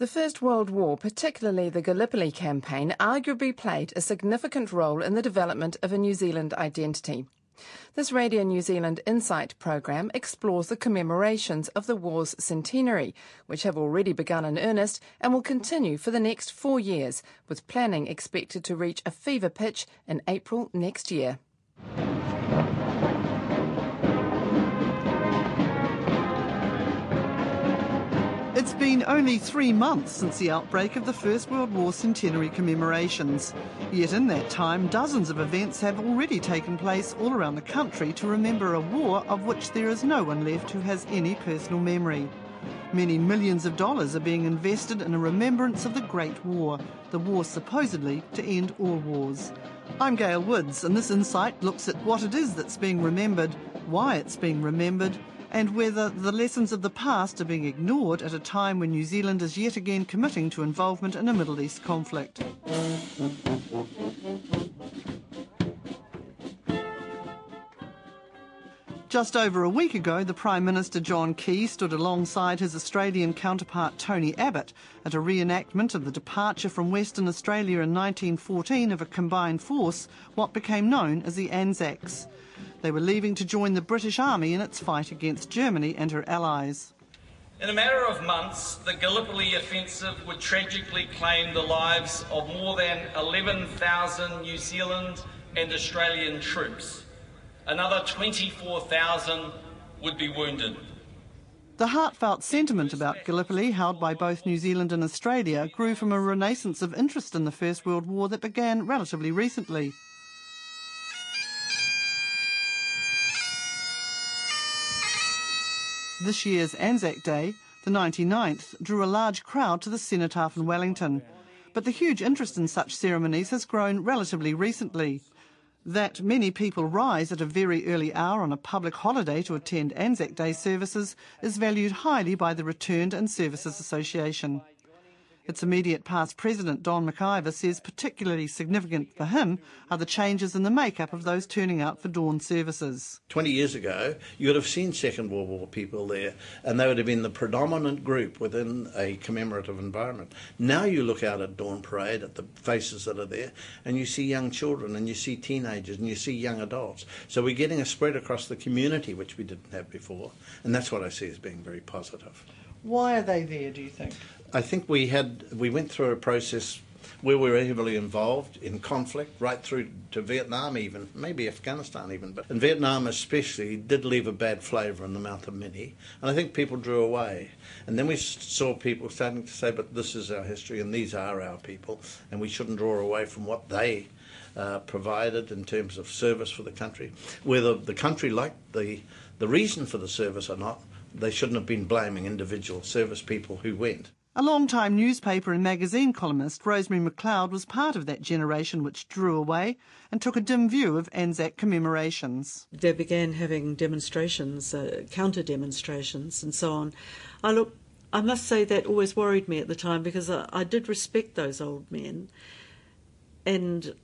The First World War, particularly the Gallipoli campaign, arguably played a significant role in the development of a New Zealand identity. This Radio New Zealand Insight program explores the commemorations of the war's centenary, which have already begun in earnest and will continue for the next four years, with planning expected to reach a fever pitch in April next year. It's been only three months since the outbreak of the First World War centenary commemorations. Yet in that time, dozens of events have already taken place all around the country to remember a war of which there is no one left who has any personal memory. Many millions of dollars are being invested in a remembrance of the Great War, the war supposedly to end all wars. I'm Gail Woods, and this insight looks at what it is that's being remembered, why it's being remembered, and whether the lessons of the past are being ignored at a time when New Zealand is yet again committing to involvement in a Middle East conflict. Just over a week ago, the Prime Minister John Key stood alongside his Australian counterpart Tony Abbott at a reenactment of the departure from Western Australia in 1914 of a combined force, what became known as the Anzacs. They were leaving to join the British Army in its fight against Germany and her allies. In a matter of months, the Gallipoli offensive would tragically claim the lives of more than 11,000 New Zealand and Australian troops. Another 24,000 would be wounded. The heartfelt sentiment about Gallipoli, held by both New Zealand and Australia, grew from a renaissance of interest in the First World War that began relatively recently. This year's Anzac Day, the 99th, drew a large crowd to the cenotaph in Wellington. But the huge interest in such ceremonies has grown relatively recently. That many people rise at a very early hour on a public holiday to attend Anzac Day services is valued highly by the Returned and Services Association. Its immediate past president, Don McIver, says particularly significant for him are the changes in the makeup of those turning out for dawn services. 20 years ago, you would have seen Second World War people there, and they would have been the predominant group within a commemorative environment. Now you look out at Dawn Parade, at the faces that are there, and you see young children, and you see teenagers, and you see young adults. So we're getting a spread across the community, which we didn't have before, and that's what I see as being very positive. Why are they there, do you think? I think we had we went through a process where we were heavily involved in conflict, right through to Vietnam, even maybe Afghanistan, even. But in Vietnam, especially, did leave a bad flavour in the mouth of many, and I think people drew away. And then we saw people starting to say, "But this is our history, and these are our people, and we shouldn't draw away from what they." Uh, provided in terms of service for the country, whether the country liked the the reason for the service or not, they shouldn't have been blaming individual service people who went. A long-time newspaper and magazine columnist, Rosemary McLeod, was part of that generation which drew away and took a dim view of Anzac commemorations. They began having demonstrations, uh, counter demonstrations, and so on. I look, I must say that always worried me at the time because I, I did respect those old men, and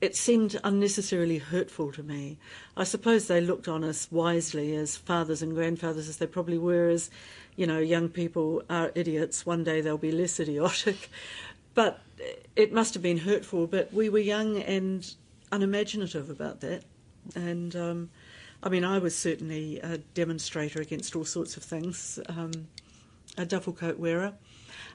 it seemed unnecessarily hurtful to me. I suppose they looked on us wisely as fathers and grandfathers, as they probably were, as you know, young people are idiots. One day they'll be less idiotic. But it must have been hurtful. But we were young and unimaginative about that. And um, I mean, I was certainly a demonstrator against all sorts of things, um, a duffel coat wearer.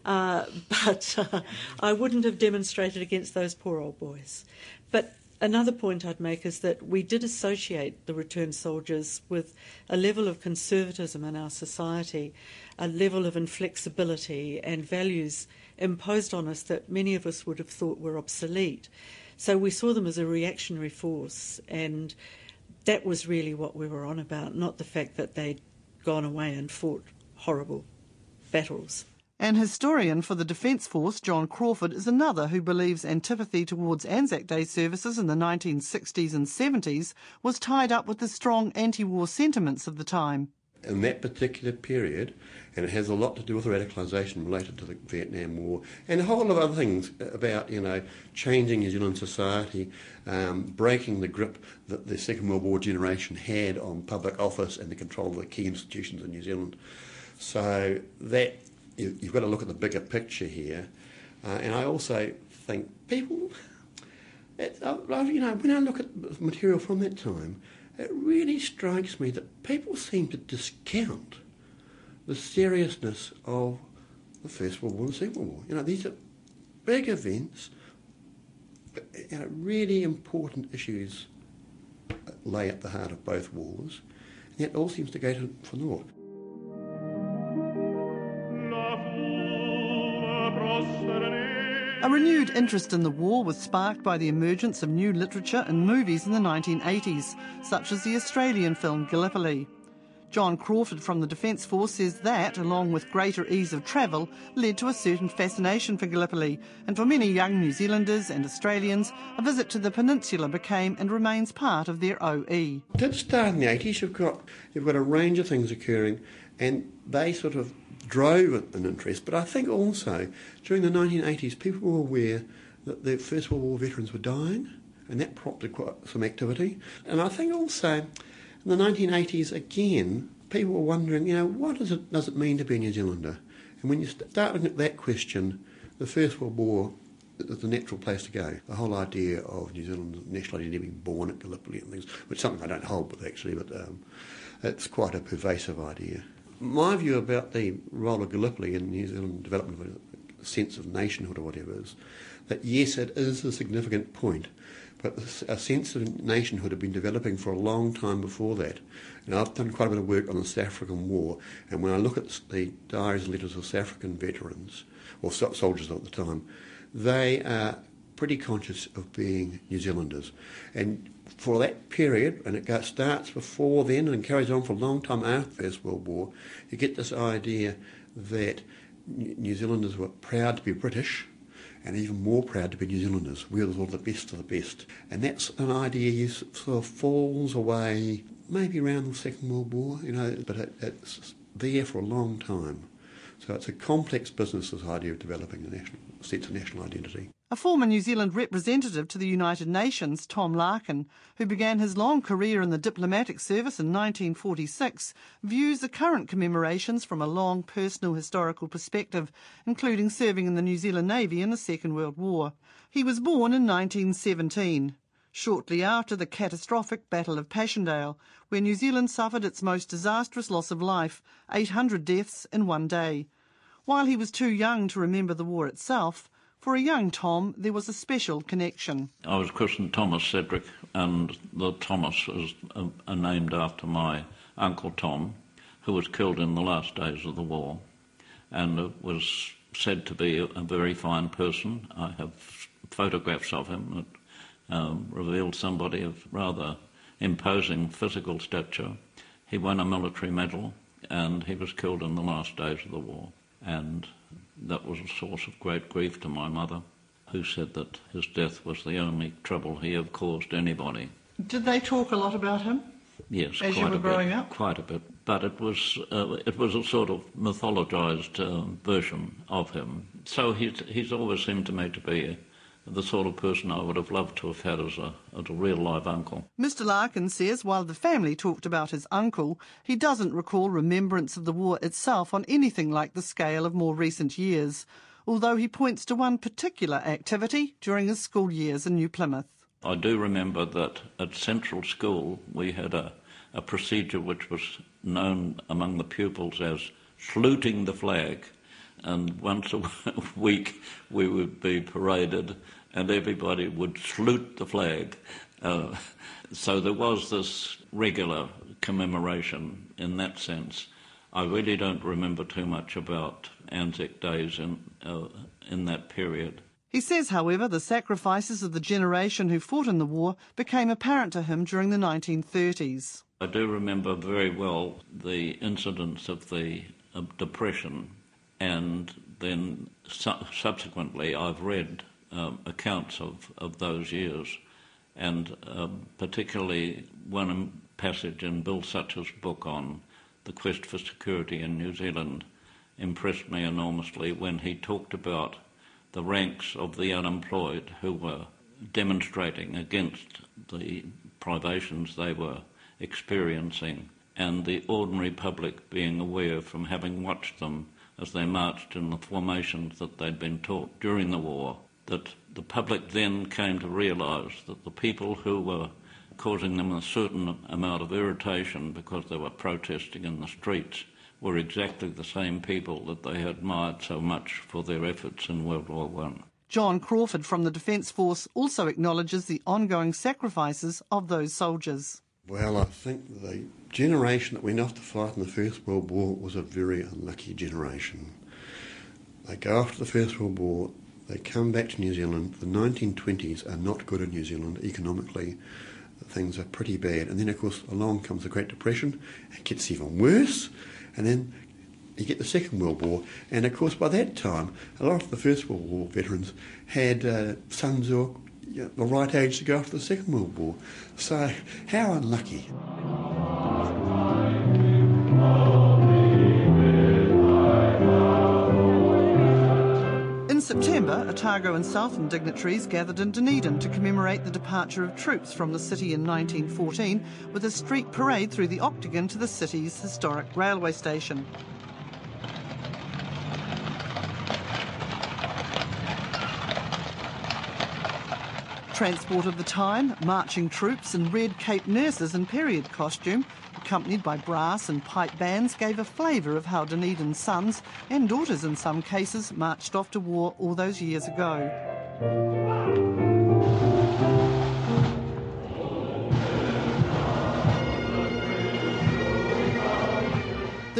Uh, but uh, I wouldn't have demonstrated against those poor old boys. But another point I'd make is that we did associate the returned soldiers with a level of conservatism in our society, a level of inflexibility and values imposed on us that many of us would have thought were obsolete. So we saw them as a reactionary force, and that was really what we were on about, not the fact that they'd gone away and fought horrible battles. An historian for the Defence Force, John Crawford, is another who believes antipathy towards Anzac Day services in the 1960s and 70s was tied up with the strong anti-war sentiments of the time. In that particular period, and it has a lot to do with radicalisation related to the Vietnam War, and a whole lot of other things about, you know, changing New Zealand society, um, breaking the grip that the Second World War generation had on public office and the control of the key institutions in New Zealand. So that you, have got to look at the bigger picture here. Uh, and I also think people, it, uh, you know, when I look at material from that time, it really strikes me that people seem to discount the seriousness of the First World War and Second World War. You know, these are big events, you know, really important issues lay at the heart of both wars, and yet all seems to go to, for naught. Renewed interest in the war was sparked by the emergence of new literature and movies in the 1980s, such as the Australian film Gallipoli. John Crawford from the Defence Force says that, along with greater ease of travel, led to a certain fascination for Gallipoli, and for many young New Zealanders and Australians, a visit to the peninsula became and remains part of their OE. It did start in the 80s. You've got, you've got a range of things occurring, and they sort of drove an interest. But I think also during the 1980s, people were aware that the First World War veterans were dying, and that prompted quite some activity. And I think also in the 1980s, again, people were wondering, you know, what does it, does it mean to be a New Zealander? And when you start looking at that question, the First World War is the natural place to go. The whole idea of New Zealand's national identity being born at Gallipoli and things, which is something I don't hold with actually, but um, it's quite a pervasive idea. My view about the role of Gallipoli in New Zealand development of a sense of nationhood or whatever is that yes, it is a significant point, but a sense of nationhood had been developing for a long time before that. And I've done quite a bit of work on the South African War, and when I look at the diaries and letters of South African veterans, or soldiers at the time, they are pretty conscious of being New Zealanders. And for that period, and it starts before then and carries on for a long time after the First World War, you get this idea that New Zealanders were proud to be British and even more proud to be New Zealanders. We're all the best of the best. And that's an idea you sort of falls away maybe around the Second World War, you know, but it, it's there for a long time. So it's a complex business, this idea of developing a national sense of national identity. A former New Zealand representative to the United Nations, Tom Larkin, who began his long career in the diplomatic service in 1946, views the current commemorations from a long personal historical perspective, including serving in the New Zealand Navy in the Second World War. He was born in 1917, shortly after the catastrophic Battle of Passchendaele, where New Zealand suffered its most disastrous loss of life, 800 deaths in one day. While he was too young to remember the war itself, for a young Tom, there was a special connection. I was christened Thomas Cedric, and the Thomas is uh, named after my uncle Tom, who was killed in the last days of the war, and was said to be a, a very fine person. I have photographs of him that um, revealed somebody of rather imposing physical stature. He won a military medal, and he was killed in the last days of the war. And that was a source of great grief to my mother, who said that his death was the only trouble he had caused anybody. Did they talk a lot about him? Yes, as quite you were a growing bit, up. Quite a bit, but it was uh, it was a sort of mythologized uh, version of him. So he's he's always seemed to me to be the sort of person I would have loved to have had as a, as a real live uncle. Mr. Larkin says while the family talked about his uncle, he doesn't recall remembrance of the war itself on anything like the scale of more recent years, although he points to one particular activity during his school years in New Plymouth. I do remember that at Central School we had a, a procedure which was known among the pupils as saluting the flag and once a week we would be paraded and everybody would salute the flag. Uh, so there was this regular commemoration in that sense. I really don't remember too much about Anzac Days in, uh, in that period. He says, however, the sacrifices of the generation who fought in the war became apparent to him during the 1930s. I do remember very well the incidents of the uh, Depression and then su- subsequently I've read um, accounts of, of those years, and um, particularly one passage in Bill Sutch's book on the quest for security in New Zealand impressed me enormously when he talked about the ranks of the unemployed who were demonstrating against the privations they were experiencing and the ordinary public being aware from having watched them as they marched in the formations that they'd been taught during the war, that the public then came to realise that the people who were causing them a certain amount of irritation because they were protesting in the streets were exactly the same people that they admired so much for their efforts in World War One. John Crawford from the Defence Force also acknowledges the ongoing sacrifices of those soldiers. Well, I think the generation that went off to fight in the First World War was a very unlucky generation. They go after the First World War, they come back to New Zealand. The 1920s are not good in New Zealand economically. Things are pretty bad. And then, of course, along comes the Great Depression. It gets even worse. And then you get the Second World War. And, of course, by that time, a lot of the First World War veterans had uh, sons were you know, the right age to go after the Second World War. So, how unlucky. In September, Otago and Southland dignitaries gathered in Dunedin to commemorate the departure of troops from the city in 1914 with a street parade through the Octagon to the city's historic railway station. Transport of the time, marching troops and red cape nurses in period costume, accompanied by brass and pipe bands, gave a flavour of how Dunedin's sons, and daughters in some cases, marched off to war all those years ago.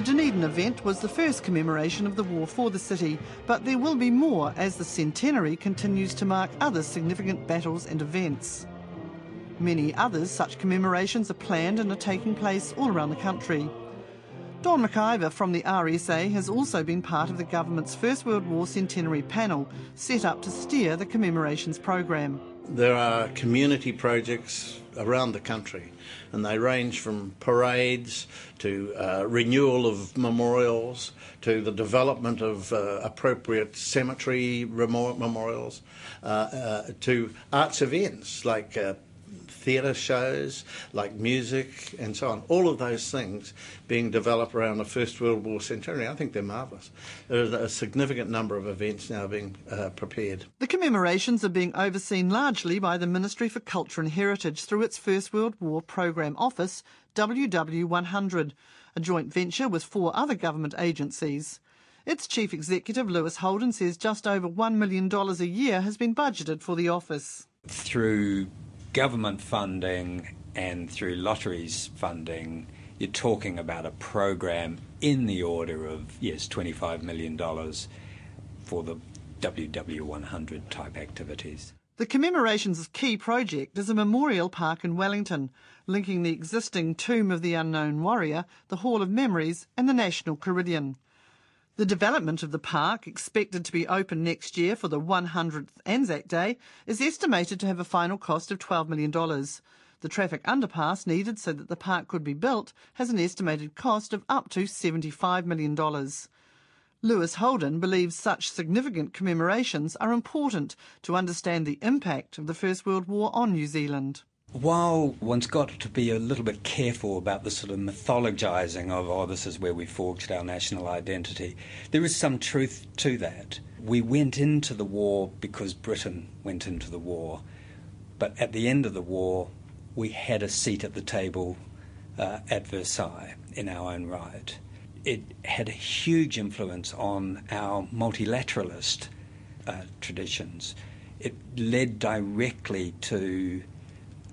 The Dunedin event was the first commemoration of the war for the city, but there will be more as the centenary continues to mark other significant battles and events. Many others such commemorations are planned and are taking place all around the country. Don McIver from the RSA has also been part of the government's First World War Centenary panel, set up to steer the commemorations program. There are community projects around the country, and they range from parades to uh, renewal of memorials to the development of uh, appropriate cemetery memorials uh, uh, to arts events like uh, theatre shows, like music and so on. All of those things being developed around the First World War centenary, I think they're marvellous. There's a significant number of events now being uh, prepared. The commemorations are being overseen largely by the Ministry for Culture and Heritage through its First World War Programme Office, WW100, a joint venture with four other government agencies. Its chief executive, Lewis Holden, says just over $1 million a year has been budgeted for the office. Through government funding and through lotteries funding, you're talking about a program in the order of, yes, $25 million for the WW100 type activities. The commemorations' key project is a memorial park in Wellington, linking the existing Tomb of the Unknown Warrior, the Hall of Memories, and the National Carillon. The development of the park, expected to be open next year for the 100th Anzac Day, is estimated to have a final cost of $12 million. The traffic underpass needed so that the park could be built has an estimated cost of up to $75 million. Lewis Holden believes such significant commemorations are important to understand the impact of the First World War on New Zealand while one's got to be a little bit careful about the sort of mythologizing of, oh, this is where we forged our national identity, there is some truth to that. We went into the war because Britain went into the war, but at the end of the war, we had a seat at the table uh, at Versailles in our own right. It had a huge influence on our multilateralist uh, traditions. It led directly to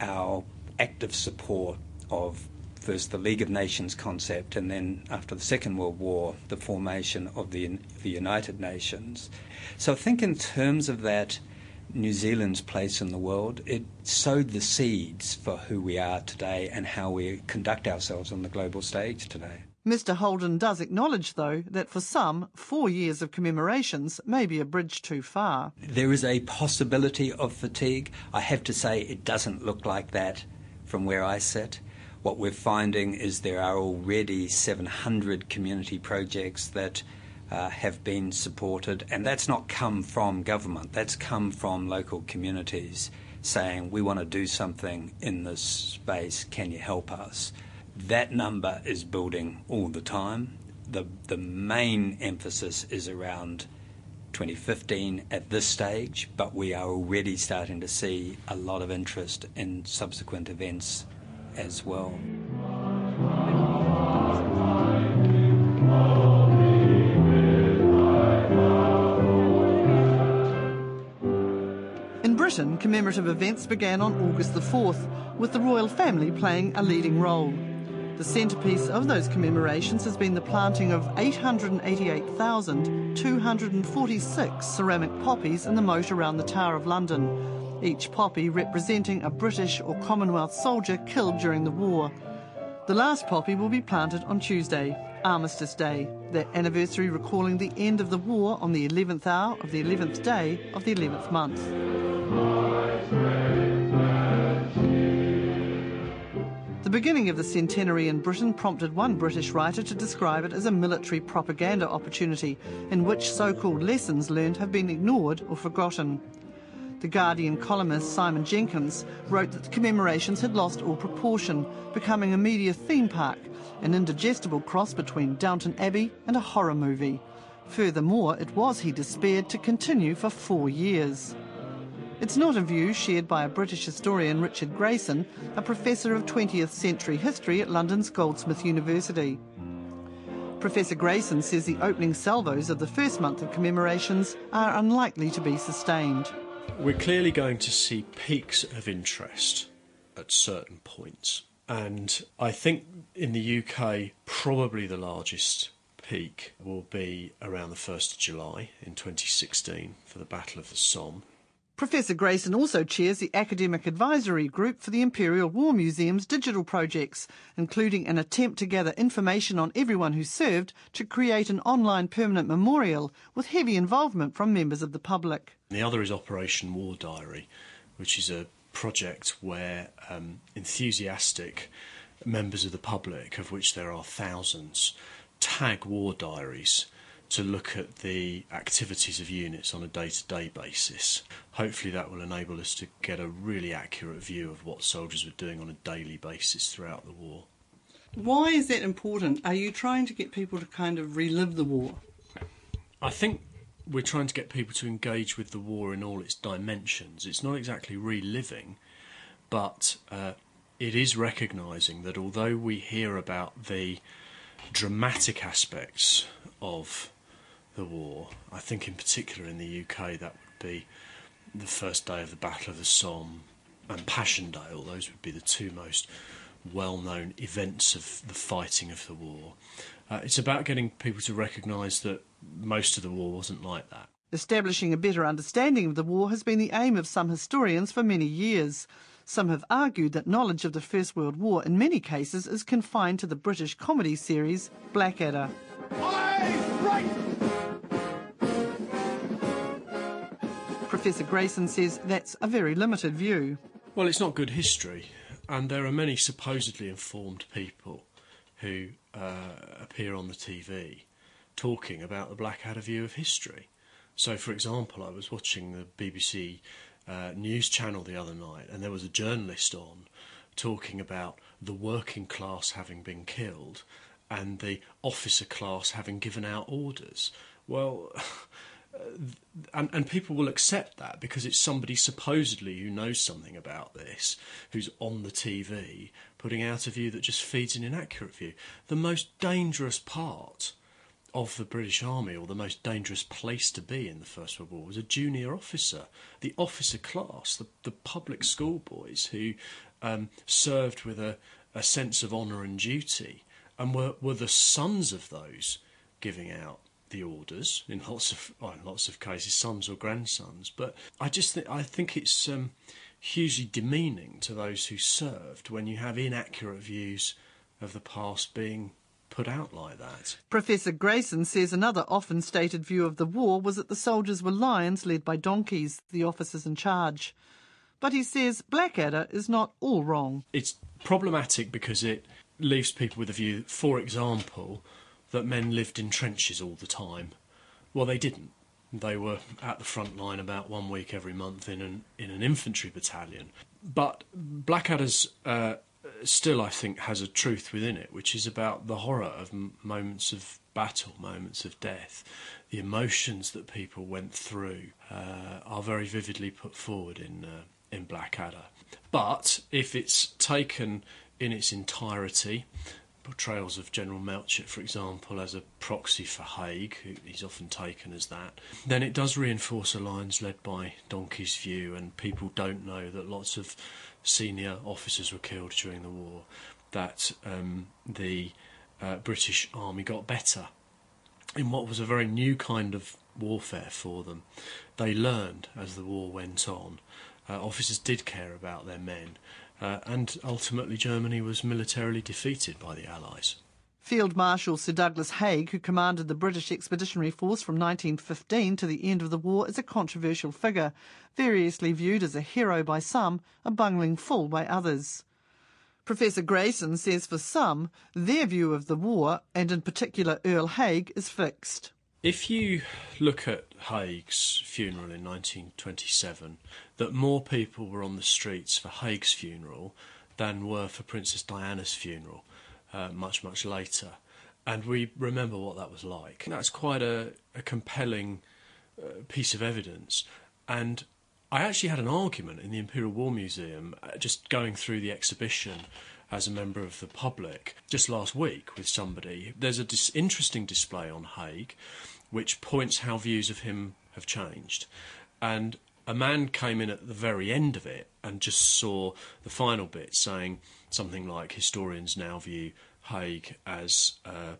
our active support of first the League of Nations concept and then after the Second World War the formation of the, the United Nations. So I think in terms of that New Zealand's place in the world, it sowed the seeds for who we are today and how we conduct ourselves on the global stage today. Mr Holden does acknowledge, though, that for some, four years of commemorations may be a bridge too far. There is a possibility of fatigue. I have to say, it doesn't look like that from where I sit. What we're finding is there are already 700 community projects that uh, have been supported, and that's not come from government, that's come from local communities saying, We want to do something in this space, can you help us? That number is building all the time. the, the main emphasis is around 2015 at this stage, but we are already starting to see a lot of interest in subsequent events as well. In Britain, commemorative events began on August the 4th, with the royal family playing a leading role. The centrepiece of those commemorations has been the planting of 888,246 ceramic poppies in the moat around the Tower of London, each poppy representing a British or Commonwealth soldier killed during the war. The last poppy will be planted on Tuesday, Armistice Day, that anniversary recalling the end of the war on the 11th hour of the 11th day of the 11th month. The beginning of the centenary in Britain prompted one British writer to describe it as a military propaganda opportunity in which so called lessons learned have been ignored or forgotten. The Guardian columnist Simon Jenkins wrote that the commemorations had lost all proportion, becoming a media theme park, an indigestible cross between Downton Abbey and a horror movie. Furthermore, it was, he despaired, to continue for four years. It's not a view shared by a British historian, Richard Grayson, a professor of 20th century history at London's Goldsmith University. Professor Grayson says the opening salvos of the first month of commemorations are unlikely to be sustained. We're clearly going to see peaks of interest at certain points. And I think in the UK, probably the largest peak will be around the 1st of July in 2016 for the Battle of the Somme. Professor Grayson also chairs the Academic Advisory Group for the Imperial War Museum's digital projects, including an attempt to gather information on everyone who served to create an online permanent memorial with heavy involvement from members of the public. The other is Operation War Diary, which is a project where um, enthusiastic members of the public, of which there are thousands, tag war diaries to look at the activities of units on a day to day basis. Hopefully, that will enable us to get a really accurate view of what soldiers were doing on a daily basis throughout the war. Why is that important? Are you trying to get people to kind of relive the war? I think we're trying to get people to engage with the war in all its dimensions. It's not exactly reliving, but uh, it is recognising that although we hear about the dramatic aspects of the war, I think in particular in the UK that would be the first day of the Battle of the Somme and Passchendaele. Those would be the two most well known events of the fighting of the war. Uh, it's about getting people to recognise that most of the war wasn't like that. Establishing a better understanding of the war has been the aim of some historians for many years. Some have argued that knowledge of the First World War in many cases is confined to the British comedy series Blackadder. Professor Grayson says that's a very limited view. Well, it's not good history, and there are many supposedly informed people who uh, appear on the TV talking about the Blackadder view of history. So, for example, I was watching the BBC uh, news channel the other night, and there was a journalist on talking about the working class having been killed and the officer class having given out orders. Well, and, and people will accept that because it's somebody supposedly who knows something about this, who's on the TV, putting out a view that just feeds an inaccurate view. The most dangerous part of the British Army, or the most dangerous place to be in the First World War, was a junior officer, the officer class, the, the public schoolboys who um, served with a, a sense of honour and duty, and were, were the sons of those giving out the orders in lots of well, in lots of cases, sons or grandsons. But I just think I think it's um, hugely demeaning to those who served when you have inaccurate views of the past being put out like that. Professor Grayson says another often stated view of the war was that the soldiers were lions led by donkeys, the officers in charge. But he says Blackadder is not all wrong. It's problematic because it leaves people with a view, for example, that men lived in trenches all the time. Well, they didn't. They were at the front line about one week every month in an in an infantry battalion. But Blackadder's uh, still, I think, has a truth within it, which is about the horror of moments of battle, moments of death. The emotions that people went through uh, are very vividly put forward in uh, in Blackadder. But if it's taken in its entirety, portrayals of General Melchett, for example, as a proxy for Haig, who he's often taken as that, then it does reinforce a lines led by Donkey's view, and people don't know that lots of senior officers were killed during the war, that um, the uh, British Army got better in what was a very new kind of warfare for them. They learned as the war went on. Uh, officers did care about their men, uh, and ultimately Germany was militarily defeated by the Allies. Field Marshal Sir Douglas Haig, who commanded the British Expeditionary Force from 1915 to the end of the war, is a controversial figure, variously viewed as a hero by some, a bungling fool by others. Professor Grayson says for some, their view of the war, and in particular Earl Haig, is fixed. If you look at Haig's funeral in 1927, that more people were on the streets for Haig's funeral than were for Princess Diana's funeral uh, much, much later. And we remember what that was like. That's quite a, a compelling uh, piece of evidence. And I actually had an argument in the Imperial War Museum, uh, just going through the exhibition as a member of the public just last week with somebody. There's a dis- interesting display on Haig which points how views of him have changed. And a man came in at the very end of it and just saw the final bit saying something like historians now view Haig as uh,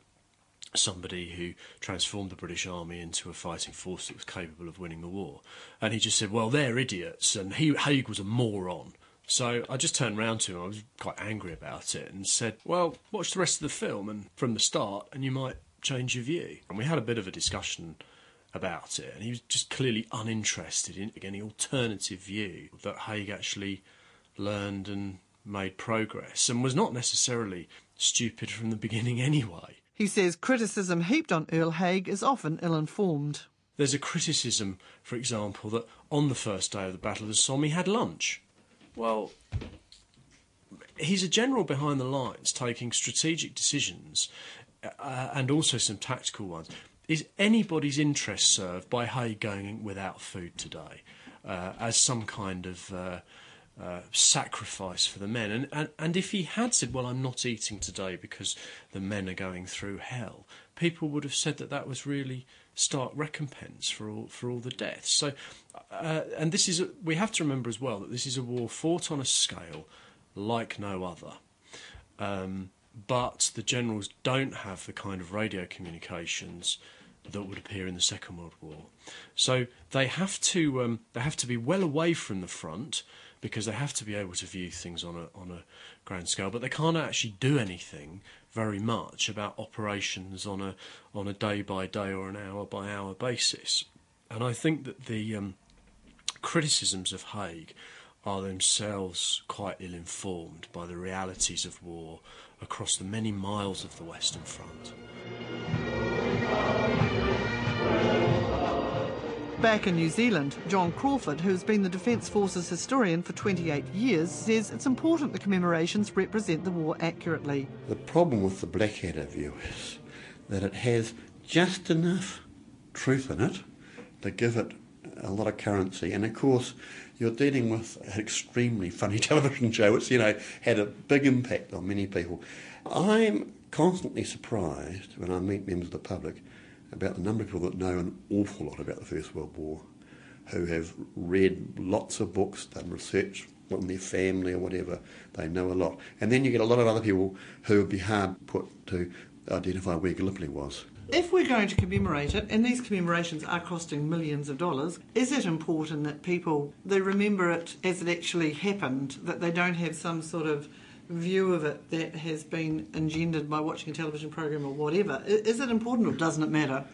somebody who transformed the British Army into a fighting force that was capable of winning the war. And he just said, well, they're idiots, and he, Haig was a moron. So I just turned round to him, I was quite angry about it, and said, well, watch the rest of the film and from the start, and you might change your view. And we had a bit of a discussion about it, and he was just clearly uninterested in any alternative view that Haig actually learned and made progress, and was not necessarily stupid from the beginning anyway. He says criticism heaped on Earl Haig is often ill informed. There's a criticism, for example, that on the first day of the Battle of the Somme he had lunch. Well, he's a general behind the lines taking strategic decisions uh, and also some tactical ones. Is anybody's interest served by Haig going without food today uh, as some kind of uh, uh, sacrifice for the men? And, and, and if he had said, Well, I'm not eating today because the men are going through hell, people would have said that that was really stark recompense for all for all the deaths. So, uh, and this is we have to remember as well that this is a war fought on a scale like no other. Um, but the generals don't have the kind of radio communications that would appear in the Second World War. So they have to um, they have to be well away from the front because they have to be able to view things on a on a grand scale, but they can't actually do anything very much about operations on a on a day by day or an hour by hour basis. And I think that the um, criticisms of Haig are themselves quite ill informed by the realities of war across the many miles of the Western Front. Back in New Zealand, John Crawford, who has been the Defence Forces historian for 28 years, says it's important the commemorations represent the war accurately. The problem with the Blackadder view is that it has just enough truth in it to give it a lot of currency. And of course, you're dealing with an extremely funny television show which, you know, had a big impact on many people. I'm constantly surprised when I meet members of the public about the number of people that know an awful lot about the First World War, who have read lots of books, done research on their family or whatever. They know a lot. And then you get a lot of other people who would be hard put to identify where Gallipoli was. If we're going to commemorate it, and these commemorations are costing millions of dollars, is it important that people they remember it as it actually happened, that they don't have some sort of view of it that has been engendered by watching a television program or whatever? Is it important or doesn't it matter?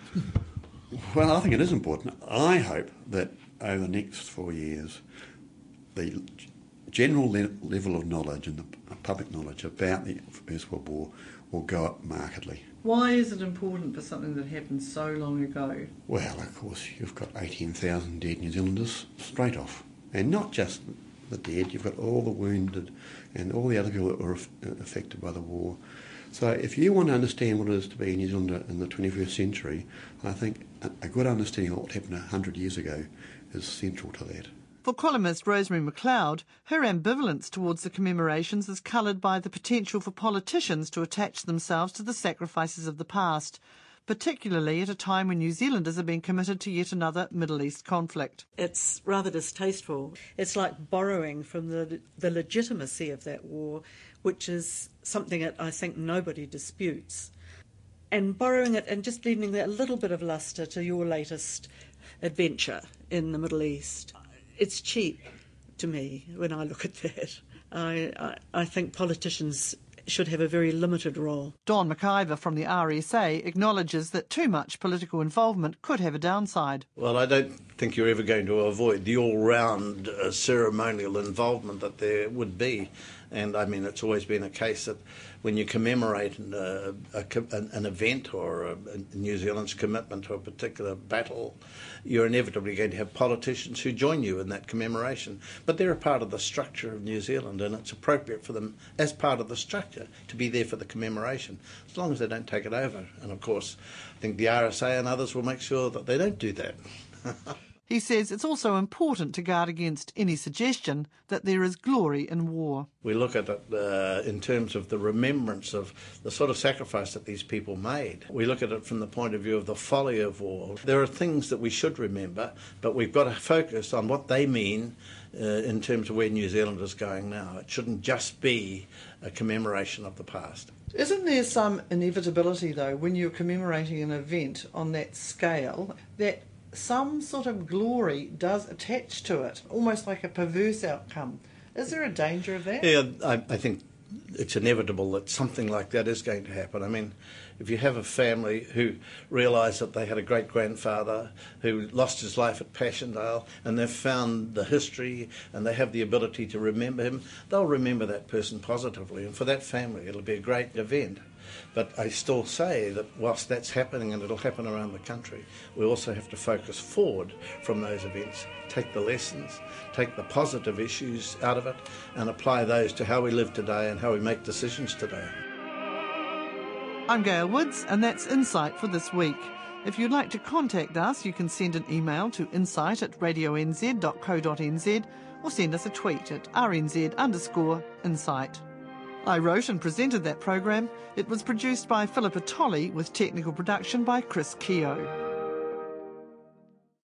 Well, I think it is important. I hope that over the next four years, the general le- level of knowledge and the public knowledge about the First World War will go up markedly. Why is it important for something that happened so long ago? Well, of course, you've got 18,000 dead New Zealanders straight off. And not just the dead, you've got all the wounded, and all the other people that were uh, affected by the war. So if you want to understand what it is to be a New Zealander in the 21st century, I think a good understanding of what happened 100 years ago is central to that. For columnist Rosemary McLeod, her ambivalence towards the commemorations is coloured by the potential for politicians to attach themselves to the sacrifices of the past, particularly at a time when New Zealanders are being committed to yet another Middle East conflict. It's rather distasteful. It's like borrowing from the, the legitimacy of that war, which is something that I think nobody disputes. And borrowing it and just lending a little bit of lustre to your latest adventure in the Middle East it's cheap to me when I look at that. I, I, I think politicians should have a very limited role. Don McIver from the RSA acknowledges that too much political involvement could have a downside. Well, I don't think you're ever going to avoid the all round uh, ceremonial involvement that there would be. And I mean, it's always been a case that when you commemorate an, uh, a, an event or a, New Zealand's commitment to a particular battle, you're inevitably going to have politicians who join you in that commemoration. But they're a part of the structure of New Zealand, and it's appropriate for them, as part of the structure, to be there for the commemoration, as long as they don't take it over. And of course, I think the RSA and others will make sure that they don't do that. He says it's also important to guard against any suggestion that there is glory in war. We look at it uh, in terms of the remembrance of the sort of sacrifice that these people made. We look at it from the point of view of the folly of war. There are things that we should remember, but we've got to focus on what they mean uh, in terms of where New Zealand is going now. It shouldn't just be a commemoration of the past. Isn't there some inevitability, though, when you're commemorating an event on that scale, that some sort of glory does attach to it, almost like a perverse outcome. Is there a danger of that? Yeah, I, I think it's inevitable that something like that is going to happen. I mean, if you have a family who realise that they had a great grandfather who lost his life at Passchendaele and they've found the history and they have the ability to remember him, they'll remember that person positively. And for that family, it'll be a great event. But I still say that whilst that's happening and it'll happen around the country, we also have to focus forward from those events, take the lessons, take the positive issues out of it, and apply those to how we live today and how we make decisions today. I'm Gail Woods, and that's Insight for this week. If you'd like to contact us, you can send an email to insight at radionz.co.nz or send us a tweet at rnz underscore insight. I wrote and presented that program. It was produced by Philippa Tolley with technical production by Chris Keogh.